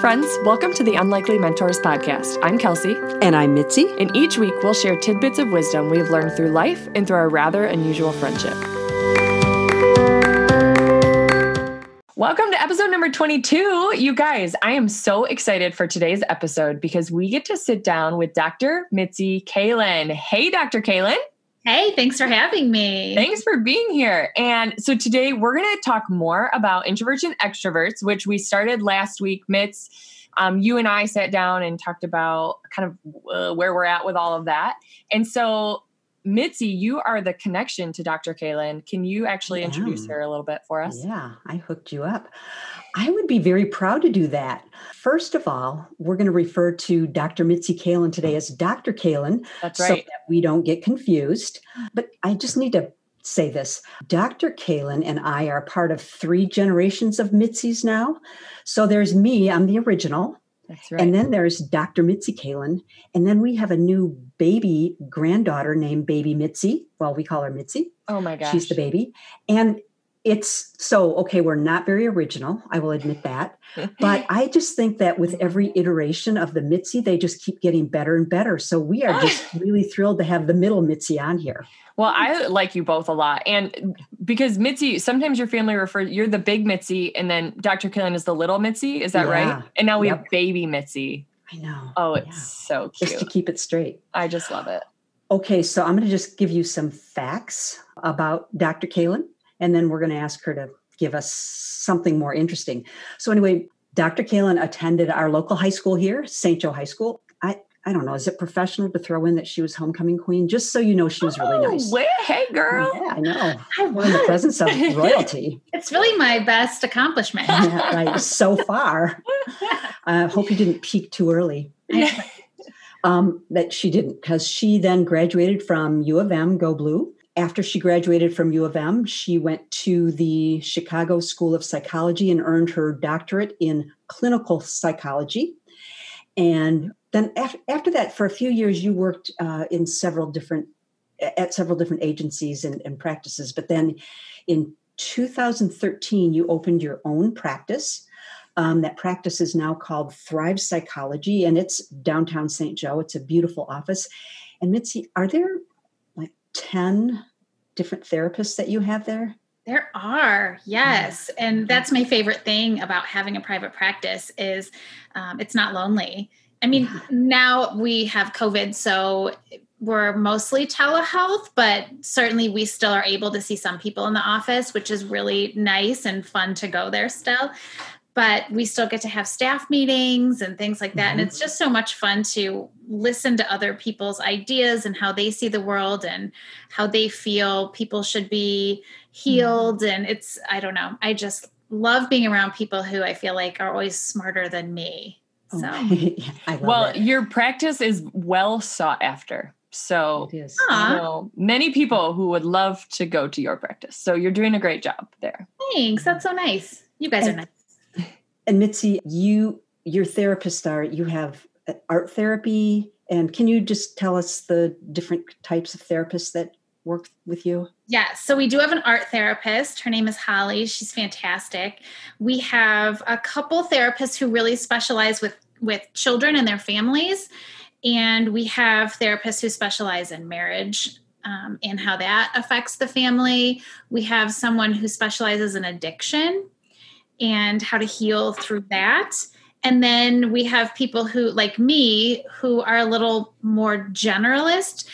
friends. Welcome to the Unlikely Mentors podcast. I'm Kelsey. And I'm Mitzi. And each week we'll share tidbits of wisdom we've learned through life and through our rather unusual friendship. Welcome to episode number 22. You guys, I am so excited for today's episode because we get to sit down with Dr. Mitzi Kalin. Hey, Dr. Kalin. Hey, thanks for having me. Thanks for being here. And so today we're going to talk more about introverts and extroverts, which we started last week. Mitz, um, you and I sat down and talked about kind of uh, where we're at with all of that. And so, Mitzi, you are the connection to Dr. Kalin. Can you actually introduce her a little bit for us? Yeah, I hooked you up. I would be very proud to do that. First of all, we're going to refer to Dr. Mitzi Kalin today as Dr. Kalin. That's right. So that we don't get confused. But I just need to say this Dr. Kalin and I are part of three generations of Mitzi's now. So there's me, I'm the original. That's right. And then there's Dr. Mitzi Kalin. And then we have a new baby granddaughter named Baby Mitzi. Well, we call her Mitzi. oh my gosh. She's the baby. And it's so okay, we're not very original, I will admit that. But I just think that with every iteration of the Mitzi, they just keep getting better and better. So we are just really thrilled to have the middle Mitzi on here. Well, I like you both a lot. And because Mitzi, sometimes your family refers you're the big Mitzi and then Dr. Kalin is the little Mitzi. Is that Yeah. right? And now we Yep. have baby Mitzi. I know. Oh, it's Yeah. so Just to keep it straight. I just love it. Okay, so I'm going to just give you some facts about Dr. Kalin, and then we're going to ask her to give us something more interesting. So, anyway, Dr. Kalin attended our local high school here, St. Joe High School. I, I don't know, is it professional to throw in that she was homecoming queen? Just so you know, she was really Oh, nice. wait, hey, girl. Yeah, I know. I We're in the presence of royalty. It's really my best accomplishment. Yeah, right, so far. I hope you didn't peak too early. um, that she didn't, because she then graduated from U of M, Go Blue. After she graduated from U of M, she went to the Chicago School of Psychology and earned her doctorate in clinical psychology. And then after, after that, for a few years, you worked uh, in several different at several different agencies and, and practices. But then in 2013, you opened your own practice. Um, that practice is now called Thrive Psychology, and it's downtown St. Joe. It's a beautiful office. And Mitzi, are there like 10 different therapists that you have there? There are, yes, and that's my favorite thing about having a private practice is um, it's not lonely. I mean, Yeah. now we have COVID, so we're mostly telehealth, but certainly we still are able to see some people in the office, which is really nice and fun to go there still. But we still get to have staff meetings and things like that. And Mhm. it's just so much fun to listen to other people's ideas and how they see the world and how they feel people should be healed. And it's, I don't know, I just love being around people who I feel like are always smarter than me. So. Okay. Yeah, I love Well, it. your practice is well sought after. So, It is. You know, many people who would love to go to your practice. So, you're doing a great job there. Thanks. That's so nice. You guys are nice. And Mitzi, you your therapists are you have uh, art therapy, and can you just tell us the different types of therapists that work with you? Yeah, so we do have an art therapist. Her name is Holly. She's fantastic. We have a couple therapists who really specialize with with children and their families, and we have therapists who specialize in marriage um, and how that affects the family. We have someone who specializes in addiction and how to heal through that. And then we have people who, like me, who are a little more generalist,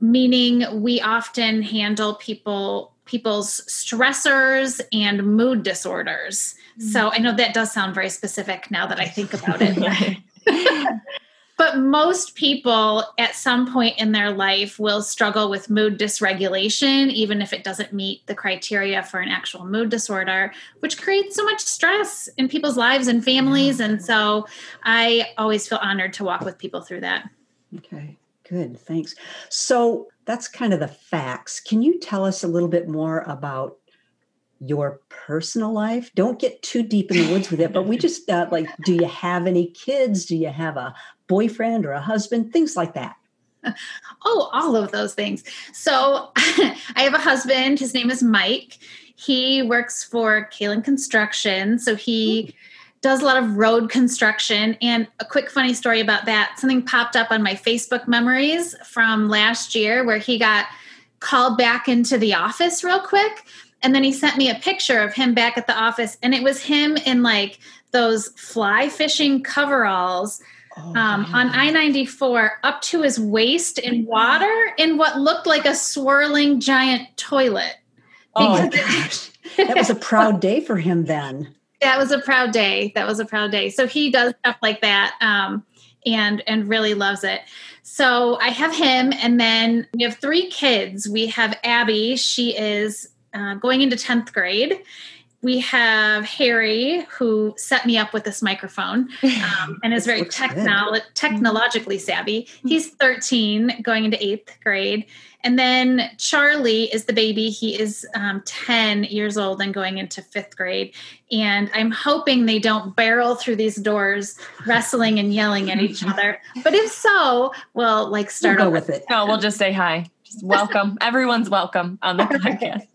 meaning we often handle people people's stressors and mood disorders. So mm. I know that does sound very specific now that I think about it. but most people at some point in their life will struggle with mood dysregulation, even if it doesn't meet the criteria for an actual mood disorder, which creates so much stress in people's lives and families. Mm-hmm. And so I always feel honored to walk with people through that. Okay, good, thanks. So that's kind of the facts. Can you tell us a little bit more about your personal life? Don't get too deep in the woods with it, but we just uh, like, do you have any kids? Do you have a boyfriend or a husband? Things like that. Oh, all of those things. So I have a husband. His name is Mike. He works for Kalin Construction. So he does a lot of road construction. And a quick funny story about that something popped up on my Facebook memories from last year where he got called back into the office real quick. And then he sent me a picture of him back at the office, and it was him in like those fly fishing coveralls. Oh, um, on I 94 up to his waist in water in what looked like a swirling giant toilet. Oh, gosh. that was a proud day for him then. That was a proud day. That was a proud day. So he does stuff like that um, and and really loves it. So I have him, and then we have three kids. We have Abby. She is uh, going into 10th grade. We have Harry, who set me up with this microphone um, and is very technolo- technologically savvy. He's 13, going into eighth grade. And then Charlie is the baby. He is um, 10 years old and going into fifth grade. And I'm hoping they don't barrel through these doors, wrestling and yelling at each other. But if so, we'll like start we'll go with it. No, we'll just say hi. Just welcome. Everyone's welcome on the podcast.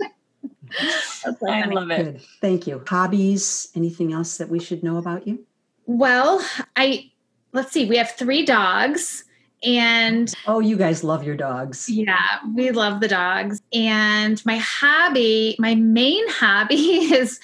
I love it. Good. Thank you. Hobbies, anything else that we should know about you? Well, I let's see, we have three dogs. And oh, you guys love your dogs. Yeah, we love the dogs. And my hobby, my main hobby is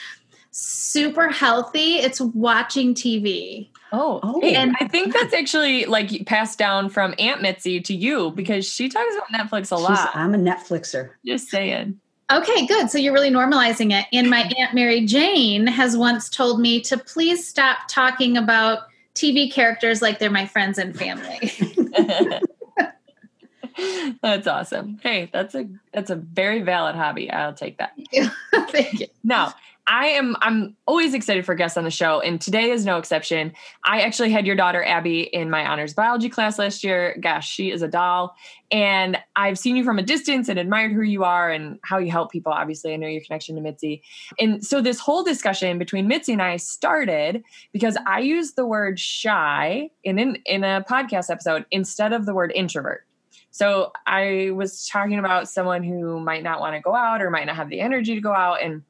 super healthy. It's watching TV. Oh, oh. and I think that's actually like passed down from Aunt Mitzi to you because she talks about Netflix a lot. I'm a Netflixer. Just saying. Okay, good. So you're really normalizing it. And my mm-hmm. Aunt Mary Jane has once told me to please stop talking about TV characters like they're my friends and family. that's awesome. Hey, that's a that's a very valid hobby. I'll take that. Thank you. Now, I am I'm always excited for guests on the show, and today is no exception. I actually had your daughter Abby in my honors biology class last year. Gosh, she is a doll, and I've seen you from a distance and admired who you are and how you help people. Obviously, I know your connection to Mitzi, and so this whole discussion between Mitzi and I started because I used the word shy in in, in a podcast episode instead of the word introvert. So I was talking about someone who might not want to go out or might not have the energy to go out and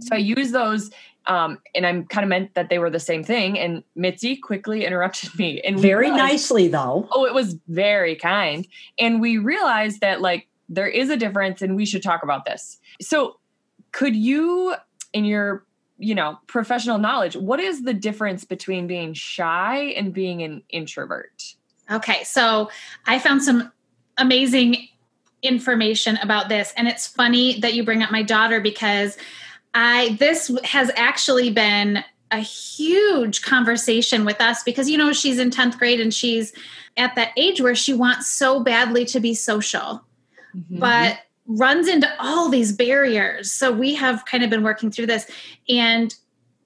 so I use those, um, and I'm kind of meant that they were the same thing. And Mitzi quickly interrupted me, and very realized, nicely though. Oh, it was very kind, and we realized that like there is a difference, and we should talk about this. So, could you, in your you know professional knowledge, what is the difference between being shy and being an introvert? Okay, so I found some amazing information about this and it's funny that you bring up my daughter because I this has actually been a huge conversation with us because you know she's in 10th grade and she's at that age where she wants so badly to be social. Mm-hmm. But runs into all these barriers. So we have kind of been working through this and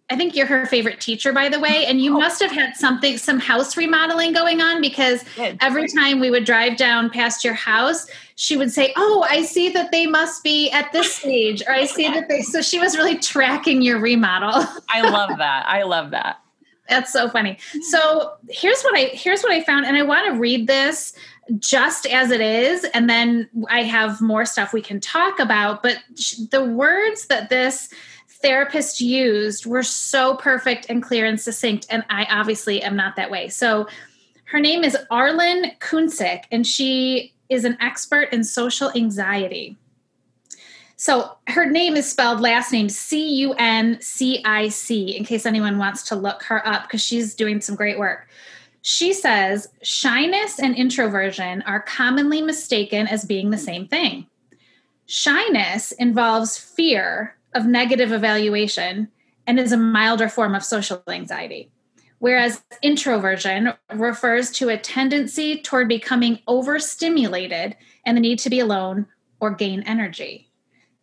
I think you're her favorite teacher, by the way, and you oh. must have had something, some house remodeling going on because every time we would drive down past your house, she would say, "Oh, I see that they must be at this stage," or "I see that they." So she was really tracking your remodel. I love that. I love that. That's so funny. So here's what I here's what I found, and I want to read this just as it is, and then I have more stuff we can talk about. But the words that this therapist used were so perfect and clear and succinct. And I obviously am not that way. So her name is Arlin Cuncic, and she is an expert in social anxiety. So her name is spelled last name C U N C I C, in case anyone wants to look her up, because she's doing some great work. She says shyness and introversion are commonly mistaken as being the same thing. Shyness involves fear of negative evaluation and is a milder form of social anxiety. Whereas introversion refers to a tendency toward becoming overstimulated and the need to be alone or gain energy.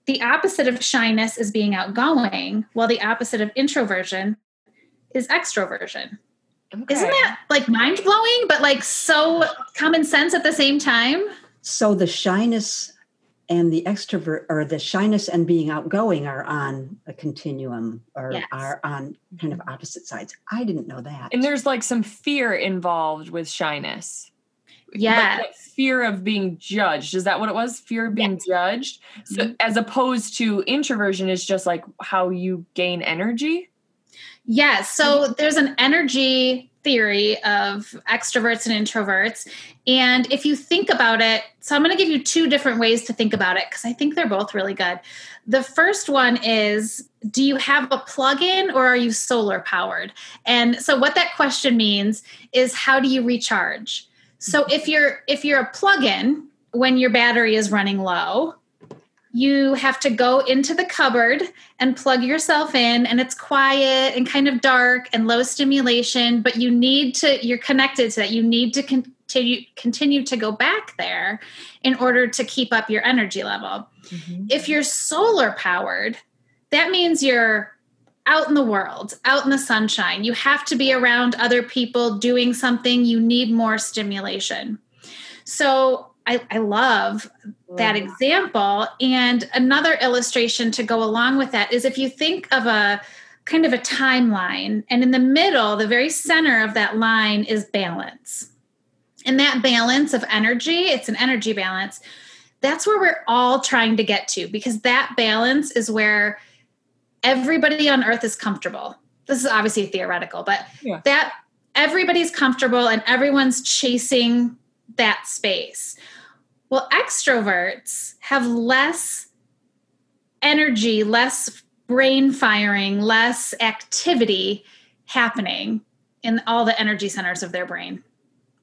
The opposite of shyness is being outgoing, while the opposite of introversion is extroversion. Okay. Isn't that like mind blowing, but like so common sense at the same time? So the shyness and the extrovert or the shyness and being outgoing are on a continuum or yes. are on kind of opposite sides. I didn't know that. And there's like some fear involved with shyness. Yeah. Like fear of being judged. Is that what it was? Fear of being yes. judged. So mm-hmm. as opposed to introversion is just like how you gain energy. Yes. So there's an energy theory of extroverts and introverts. And if you think about it, so I'm going to give you two different ways to think about it because I think they're both really good. The first one is Do you have a plug in or are you solar powered? And so what that question means is how do you recharge? So if you're if you're a plug in when your battery is running low, you have to go into the cupboard and plug yourself in and it's quiet and kind of dark and low stimulation but you need to you're connected to that. You need to continue continue to go back there in order to keep up your energy level. Mm-hmm. if you're solar powered that means you're out in the world out in the sunshine. You have to be around other people doing something. You need more stimulation. So I, I love that example. And another illustration to go along with that is if you think of a kind of a timeline, and in the middle, the very center of that line is balance. And that balance of energy, it's an energy balance. That's where we're all trying to get to because that balance is where everybody on earth is comfortable. This is obviously theoretical, but yeah. that everybody's comfortable and everyone's chasing that space. Well, extroverts have less energy, less brain firing, less activity happening in all the energy centers of their brain,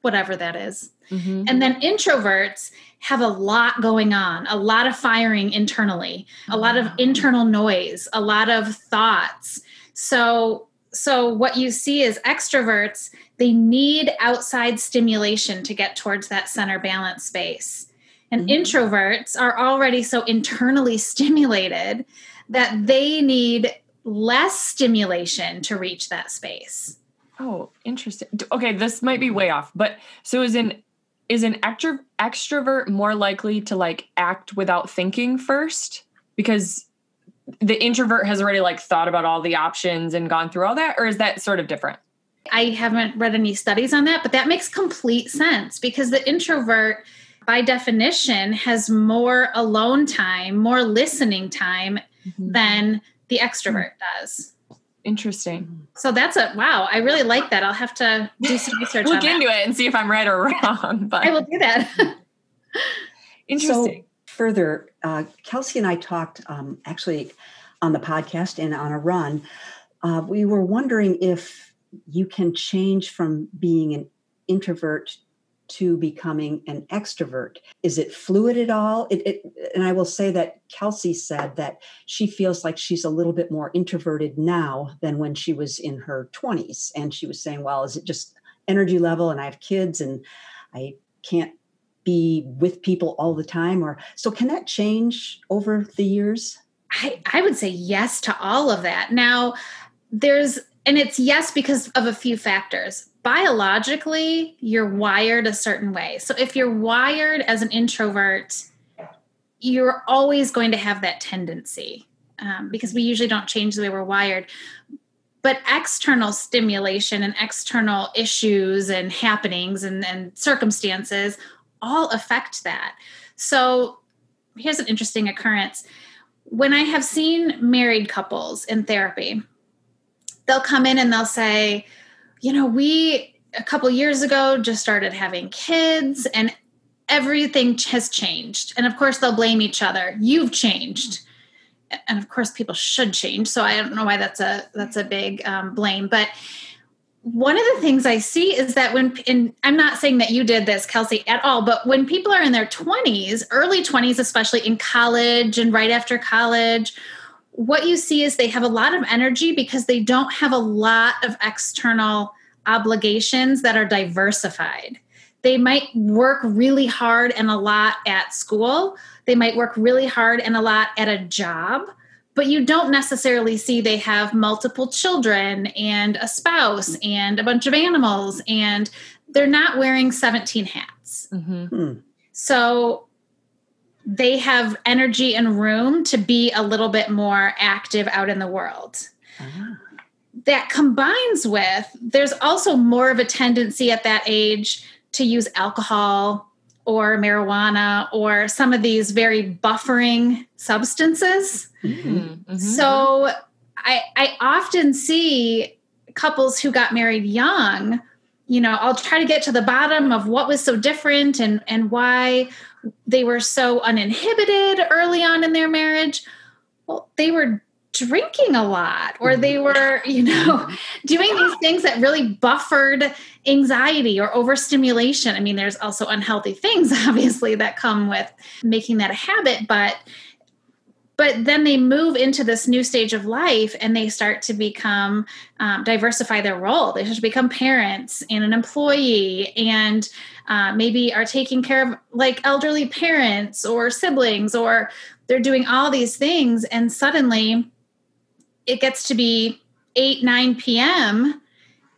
whatever that is. Mm-hmm. And then introverts have a lot going on, a lot of firing internally, a lot of internal noise, a lot of thoughts. So so what you see is extroverts, they need outside stimulation to get towards that center balance space. And mm-hmm. introverts are already so internally stimulated that they need less stimulation to reach that space. Oh, interesting. Okay, this might be way off, but so is an is an extro, extrovert more likely to like act without thinking first because the introvert has already like thought about all the options and gone through all that or is that sort of different? I haven't read any studies on that, but that makes complete sense because the introvert by definition has more alone time, more listening time mm-hmm. than the extrovert does. Interesting. So that's a wow. I really like that. I'll have to do some research. Look into that. it and see if I'm right or wrong. But I will do that. Interesting. So further, uh, Kelsey and I talked um, actually on the podcast and on a run. Uh, we were wondering if you can change from being an introvert to becoming an extrovert? Is it fluid at all? It, it, and I will say that Kelsey said that she feels like she's a little bit more introverted now than when she was in her 20s. And she was saying, well, is it just energy level and I have kids and I can't be with people all the time? Or so can that change over the years? I, I would say yes to all of that. Now, there's and it's yes because of a few factors. Biologically you're wired a certain way. So if you're wired as an introvert you're always going to have that tendency um, because we usually don't change the way we're wired. But external stimulation and external issues and happenings and, and circumstances all affect that. So here's an interesting occurrence. When i have seen married couples in therapy they'll come in and they'll say, you know, we a couple years ago just started having kids and everything has changed. And of course, they'll blame each other. You've changed. And of course, people should change. So I don't know why that's a that's a big um, blame. But one of the things I see is that when, and I'm not saying that you did this, Kelsey, at all, but when people are in their 20s, early 20s, especially in college and right after college, what you see is they have a lot of energy because they don't have a lot of external obligations that are diversified. They might work really hard and a lot at school. They might work really hard and a lot at a job, but you don't necessarily see they have multiple children and a spouse and a bunch of animals, and they're not wearing 17 hats. Mm-hmm. Hmm. So they have energy and room to be a little bit more active out in the world. Uh-huh. That combines with there's also more of a tendency at that age to use alcohol or marijuana or some of these very buffering substances. Mm-hmm. Mm-hmm. So I, I often see couples who got married young you know i'll try to get to the bottom of what was so different and and why they were so uninhibited early on in their marriage well they were drinking a lot or they mm-hmm. were you know doing these things that really buffered anxiety or overstimulation i mean there's also unhealthy things obviously that come with making that a habit but but then they move into this new stage of life and they start to become um, diversify their role they start to become parents and an employee and uh, maybe are taking care of like elderly parents or siblings or they're doing all these things and suddenly it gets to be 8 9 p.m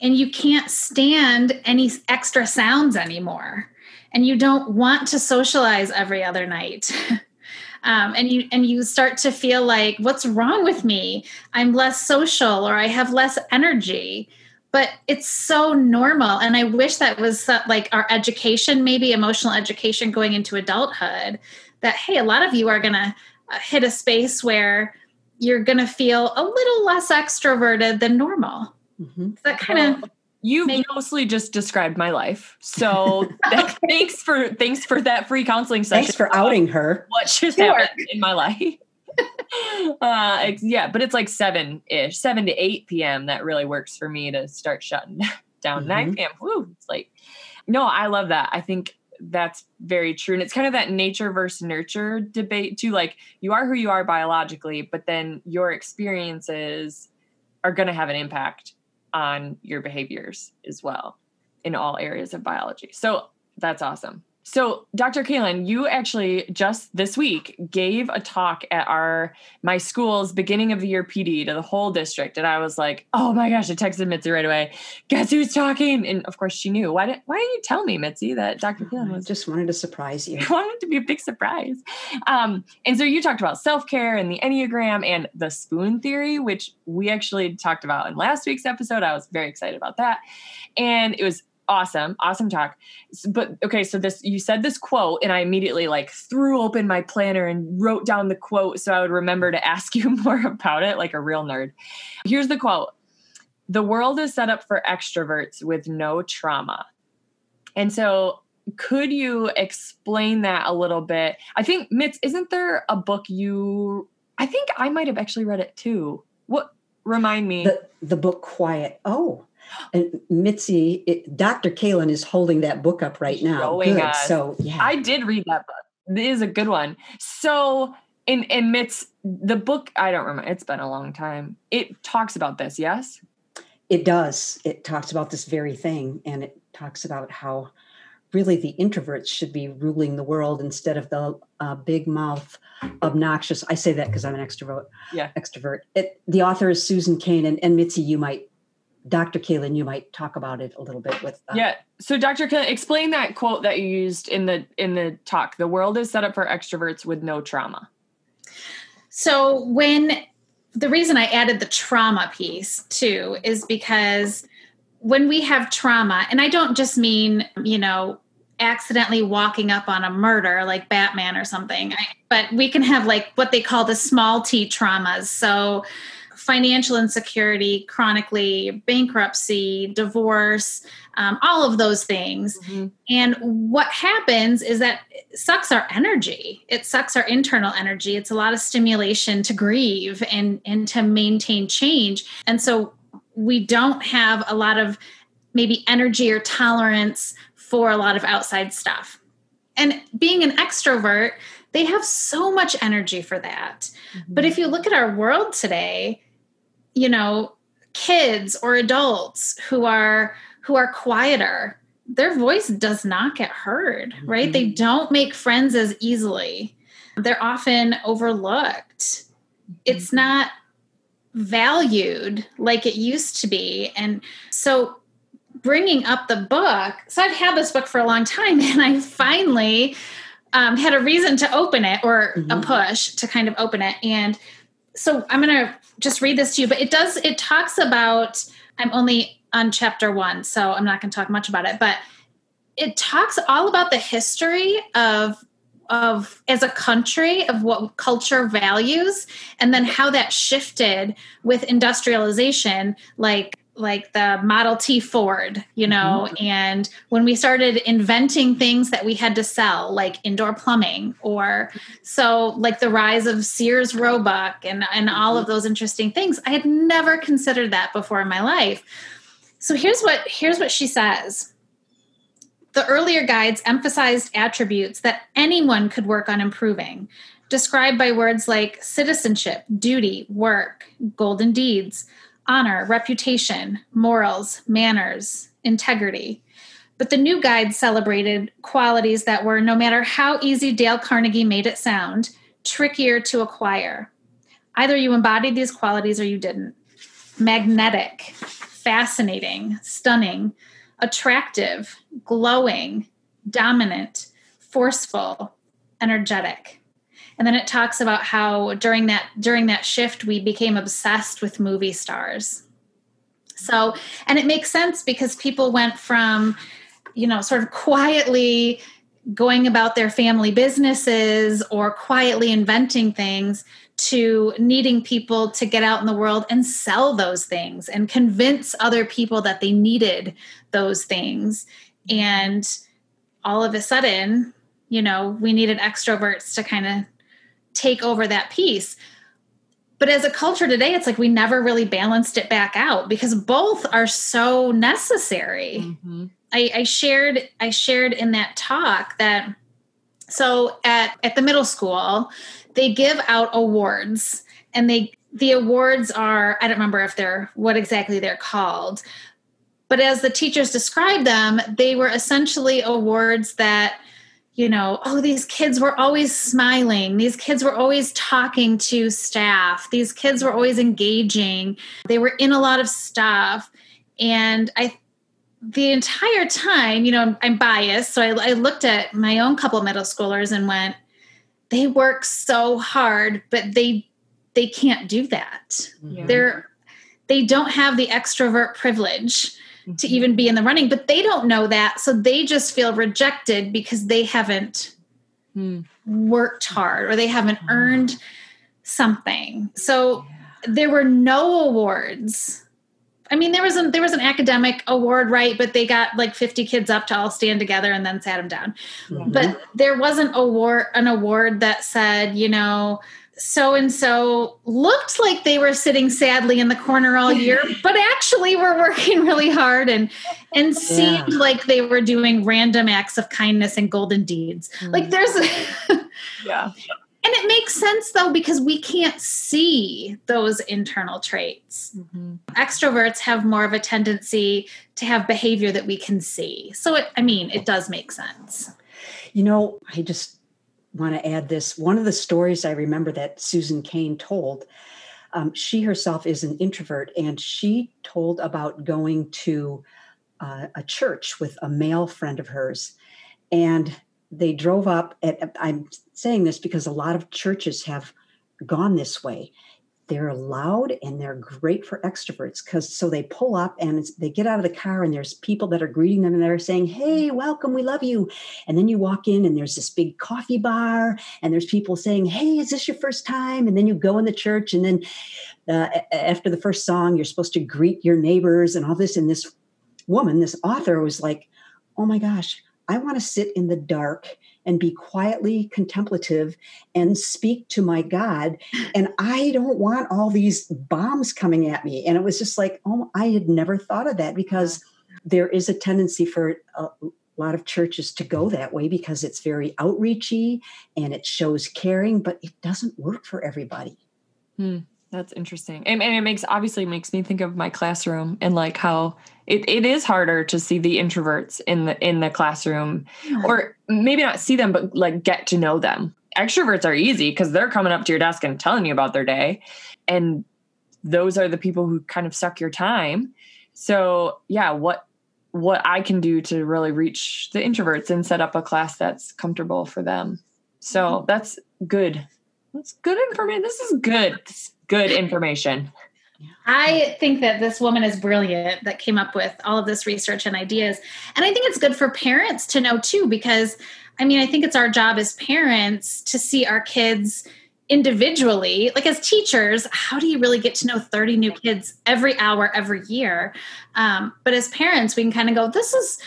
and you can't stand any extra sounds anymore. And you don't want to socialize every other night. Um, and you and you start to feel like what's wrong with me? I'm less social or i have less energy but it's so normal and i wish that was like our education maybe emotional education going into adulthood that hey a lot of you are going to uh, hit a space where you're going to feel a little less extroverted than normal. Mm-hmm. That kind of you mostly just described my life. So thanks for thanks for that free counseling session. Thanks for outing her. What just sure. happened in my life? Uh, yeah, but it's like seven ish, seven to eight p.m. That really works for me to start shutting down. Mm-hmm. Nine p.m. Woo, it's like no, I love that. I think that's very true. And it's kind of that nature versus nurture debate too. Like you are who you are biologically, but then your experiences are going to have an impact on your behaviors as well in all areas of biology. So that's awesome. So, Dr. Kalin, you actually just this week gave a talk at our my school's beginning of the year PD to the whole district, and I was like, "Oh my gosh!" I texted Mitzi right away. Guess who's talking? And of course, she knew. Why didn't Why didn't you tell me, Mitzi, that Dr. Kalin was? I just wanted to surprise you. I wanted to be a big surprise. Um, and so you talked about self care and the Enneagram and the spoon theory, which we actually talked about in last week's episode. I was very excited about that, and it was awesome awesome talk. But okay so this you said this quote and i immediately like threw open my planner and wrote down the quote so i would remember to ask you more about it like a real nerd. Here's the quote. The world is set up for extroverts with no trauma. And so could you explain that a little bit? I think mitz isn't there a book you i think i might have actually read it too. What remind me. The, the book quiet. Oh and Mitzi, it, Dr. Kalin is holding that book up right now. Good. So yeah, I did read that book. It is a good one. So in in Mitz, the book I don't remember. It's been a long time. It talks about this. Yes, it does. It talks about this very thing, and it talks about how really the introverts should be ruling the world instead of the uh, big mouth obnoxious i say that because i'm an extrovert yeah extrovert it, the author is susan cain and, and mitzi you might Dr. Kalin, you might talk about it a little bit with. Uh, yeah. So, Dr. Kalin, explain that quote that you used in the in the talk. The world is set up for extroverts with no trauma. So, when the reason I added the trauma piece too is because when we have trauma, and I don't just mean you know accidentally walking up on a murder like Batman or something, but we can have like what they call the small t traumas. So financial insecurity, chronically, bankruptcy, divorce, um, all of those things. Mm-hmm. And what happens is that it sucks our energy. It sucks our internal energy. It's a lot of stimulation to grieve and, and to maintain change. And so we don't have a lot of maybe energy or tolerance for a lot of outside stuff. And being an extrovert, they have so much energy for that. Mm-hmm. But if you look at our world today, you know kids or adults who are who are quieter their voice does not get heard right mm-hmm. they don't make friends as easily they're often overlooked mm-hmm. it's not valued like it used to be and so bringing up the book so i've had this book for a long time and i finally um, had a reason to open it or mm-hmm. a push to kind of open it and so i'm going to just read this to you, but it does, it talks about, I'm only on chapter one, so I'm not going to talk much about it, but it talks all about the history of of as a country of what culture values and then how that shifted with industrialization like like the Model T Ford, you know, mm-hmm. and when we started inventing things that we had to sell, like indoor plumbing, or so like the rise of Sears Roebuck and, and all of mm-hmm. those interesting things. I had never considered that before in my life. So here's what here's what she says. The earlier guides emphasized attributes that anyone could work on improving, described by words like citizenship, duty, work, golden deeds honor, reputation, morals, manners, integrity. But the new guide celebrated qualities that were, no matter how easy Dale Carnegie made it sound, trickier to acquire. Either you embodied these qualities or you didn't. Magnetic, fascinating, stunning, attractive, glowing, dominant, forceful, energetic and then it talks about how during that during that shift we became obsessed with movie stars. So and it makes sense because people went from you know sort of quietly going about their family businesses or quietly inventing things to needing people to get out in the world and sell those things and convince other people that they needed those things. And all of a sudden you know we needed extroverts to kind of take over that piece but as a culture today it's like we never really balanced it back out because both are so necessary mm-hmm. I, I shared i shared in that talk that so at at the middle school they give out awards and they the awards are i don't remember if they're what exactly they're called but as the teachers described them they were essentially awards that you know, oh, these kids were always smiling. These kids were always talking to staff. These kids were always engaging. They were in a lot of stuff. And I, the entire time, you know, I'm biased. So I, I looked at my own couple middle schoolers and went, they work so hard, but they, they can't do that. Mm-hmm. Yeah. They're, they don't have the extrovert privilege mm-hmm. to even be in the running, but they don't know that. So they just feel rejected because they haven't mm. worked hard or they haven't mm. earned something. So yeah. there were no awards. I mean, there was an there was an academic award, right? But they got like fifty kids up to all stand together and then sat them down. Mm-hmm. But there wasn't award an award that said, you know, so and so looked like they were sitting sadly in the corner all year but actually were working really hard and and seemed yeah. like they were doing random acts of kindness and golden deeds mm. like there's yeah and it makes sense though because we can't see those internal traits mm-hmm. extroverts have more of a tendency to have behavior that we can see so it, i mean it does make sense you know i just want to add this. One of the stories I remember that Susan Cain told, um, she herself is an introvert, and she told about going to uh, a church with a male friend of hers. And they drove up. At, I'm saying this because a lot of churches have gone this way they're loud and they're great for extroverts because so they pull up and they get out of the car and there's people that are greeting them and they're saying hey welcome we love you. And then you walk in and there's this big coffee bar and there's people saying hey is this your first time? And then you go in the church and then uh, after the first song you're supposed to greet your neighbors and all this. And this woman this author was like oh my gosh i want to sit in the dark and be quietly contemplative and speak to my God. And I don't want all these bombs coming at me. And it was just like, oh, I had never thought of that because there is a tendency for a lot of churches to go that way because it's very outreachy and it shows caring, but it doesn't work for everybody. Hmm. That's interesting. And, and, it makes obviously makes me think of my classroom and like how it, it is harder to see the introverts in the in the classroom yeah. or maybe not see them but like get to know them. Extroverts are easy because they're coming up to your desk and telling you about their day. And those are the people who kind of suck your time. So yeah, what what I can do to really reach the introverts and set up a class that's comfortable for them. So mm-hmm. that's good. That's good information. This is good. This good information. I think that this woman is brilliant that came up with all of this research and ideas. And I think it's good for parents to know too, because I mean, I think it's our job as parents to see our kids individually like as teachers how do you really get to know 30 new kids every hour every year um, but as parents we can kind of go this is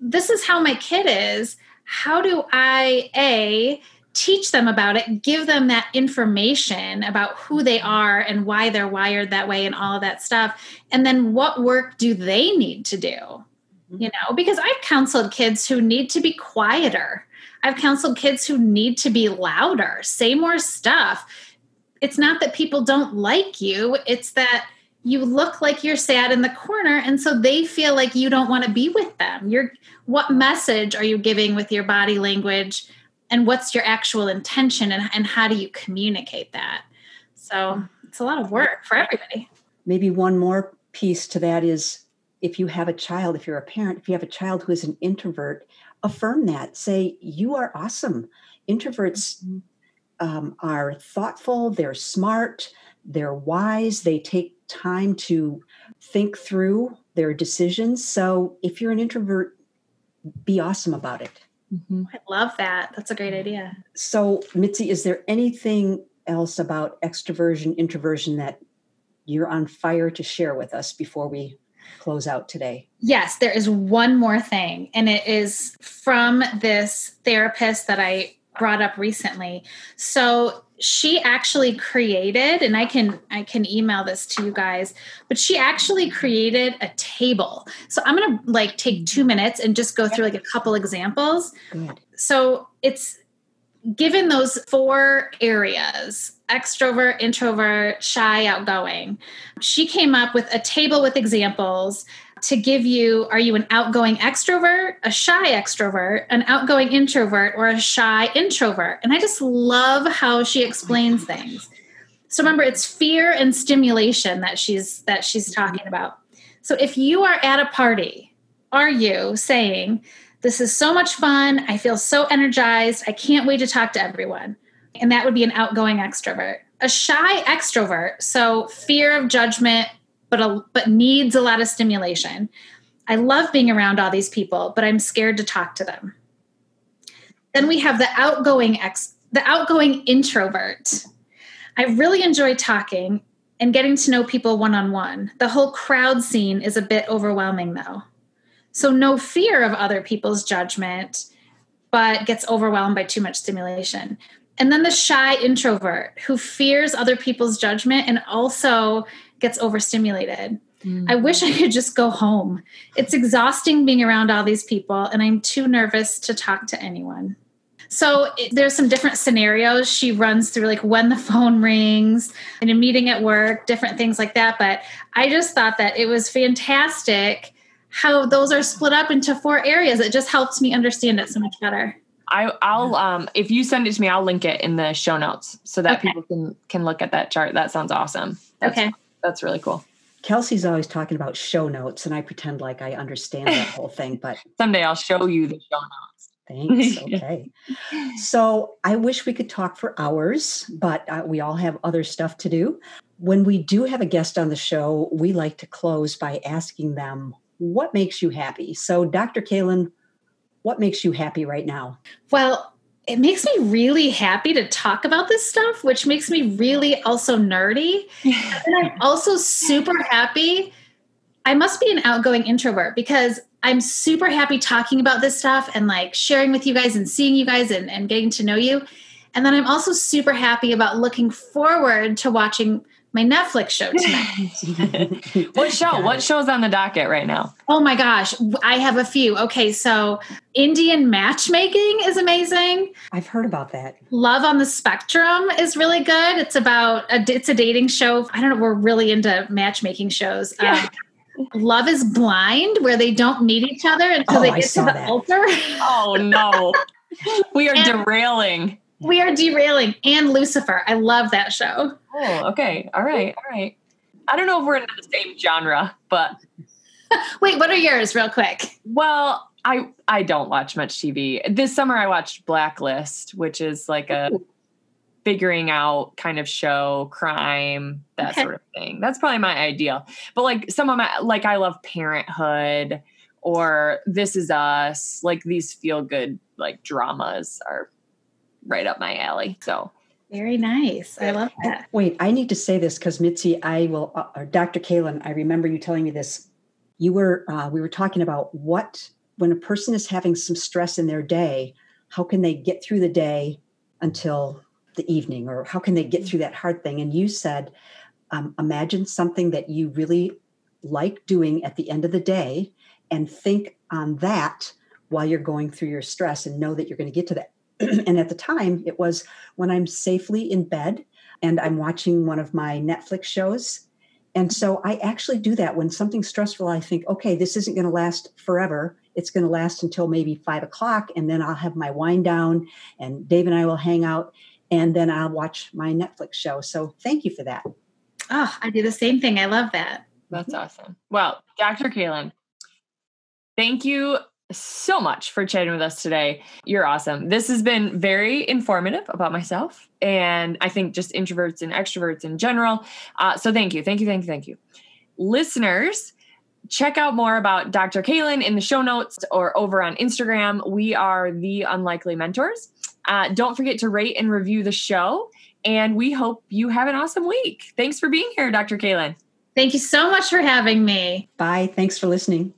this is how my kid is how do i a teach them about it give them that information about who they are and why they're wired that way and all of that stuff. And then what work do they need to do? Mm-hmm. You know because i've counseled kids who need to be quieter. I've counseled kids who need to be louder, say more stuff. It's not that people don't like you, it's that you look like you're sad in the corner and so they feel like you don't want to be with them. You're what message are you giving with your body language and what's your actual intention and, and how do you communicate that? So it's a lot of work for everybody. Maybe one more piece to that is if you have a child, if you're a parent, if you have a child who is an introvert, affirm that. Say, you are awesome. Introverts mm-hmm. um, are thoughtful, they're smart, they're wise, they take time to think through their decisions. So if you're an introvert, be awesome about it. Mm-hmm. I love that. That's a great idea. So, Mitzi, is there anything else about extroversion, introversion that you're on fire to share with us before we close out today? Yes, there is one more thing, and it is from this therapist that I brought up recently. So she actually created and i can i can email this to you guys but she actually created a table so i'm gonna like take two minutes and just go through like a couple examples Good. so it's given those four areas extrovert, introvert, shy, outgoing she came up with a table with examples to give you are you an outgoing extrovert, a shy extrovert, an outgoing introvert, or a shy introvert? And I just love how she oh explains things. So remember it's fear and stimulation that she's that she's talking about. So if you are at a party, are you saying this is so much fun. I feel so energized. I can't wait to talk to everyone. And that would be an outgoing extrovert. A shy extrovert, so fear of judgment, but a, but needs a lot of stimulation. I love being around all these people, but I'm scared to talk to them. Then we have the outgoing ex the outgoing introvert. I really enjoy talking and getting to know people one on one. The whole crowd scene is a bit overwhelming though. So, no fear of other people's judgment, but gets overwhelmed by too much stimulation. And then the shy introvert who fears other people's judgment and also gets overstimulated. Mm-hmm. I wish I could just go home. It's exhausting being around all these people, and I'm too nervous to talk to anyone. So it, there's some different scenarios she runs through, like when the phone rings in a meeting at work, different things like that. But I just thought that it was fantastic how those are split up into four areas. It just helps me understand it so much better. I, will um, if you send it to me, I'll link it in the show notes so that okay. people can can look at that chart. That sounds awesome. That's, okay, that's really cool. Kelsey's always talking about show notes, and I pretend like I understand that whole thing. But someday I'll show you the show notes. Thanks. Okay. so I wish we could talk for hours, but uh, we all have other stuff to do. When we do have a guest on the show, we like to close by asking them what makes you happy? So, Dr. Kalin, what makes you happy right now? Well, it makes me really happy to talk about this stuff, which makes me really also nerdy. and I'm also super happy. I must be an outgoing introvert because I'm super happy talking about this stuff and like sharing with you guys and seeing you guys and, and getting to know you. And then I'm also super happy about looking forward to watching my Netflix show tonight. what show? What show's on the docket right now? Oh my gosh, I have a few. Okay, so Indian matchmaking is amazing. I've heard about that. Love on the Spectrum is really good. It's about a, it's a dating show. I don't know. We're really into matchmaking shows. Yeah. Um, Love is Blind, where they don't meet each other until oh, they get to the that. altar. Oh no, we are and, derailing we are derailing and Lucifer. I love that show. Oh, okay. All right. All right. I don't know if we're in the same genre, but wait, what are yours, real quick? Well, I I don't watch much TV. This summer I watched Blacklist, which is like a figuring out kind of show, crime, that okay. sort of thing. That's probably my ideal. But like some of my like I love Parenthood or This Is Us. Like these feel good like dramas are right up my alley. So very nice. I love that. Wait, I need to say this because Mitzi, I will, uh, Dr. Kalin, I remember you telling me this. You were, uh, we were talking about what, when a person is having some stress in their day, how can they get through the day until the evening, or how can they get through that hard thing? And you said, um, imagine something that you really like doing at the end of the day and think on that while you're going through your stress and know that you're going to get to that and at the time, it was when I'm safely in bed and I'm watching one of my Netflix shows. And so I actually do that when something's stressful. I think, okay, this isn't going to last forever. It's going to last until maybe five o'clock. And then I'll have my wind down and Dave and I will hang out and then I'll watch my Netflix show. So thank you for that. Oh, I do the same thing. I love that. That's awesome. Well, Dr. Kalin, thank you so much for chatting with us today. You're awesome. This has been very informative about myself and I think just introverts and extroverts in general. Uh, so thank you, thank you, thank you, thank you. Listeners, check out more about Dr. Kalin in the show notes or over on Instagram. We are the Unlikely Mentors. Uh, don't forget to rate and review the show. And we hope you have an awesome week. Thanks for being here, Dr. Kalin. Thank you so much for having me. Bye. Thanks for listening.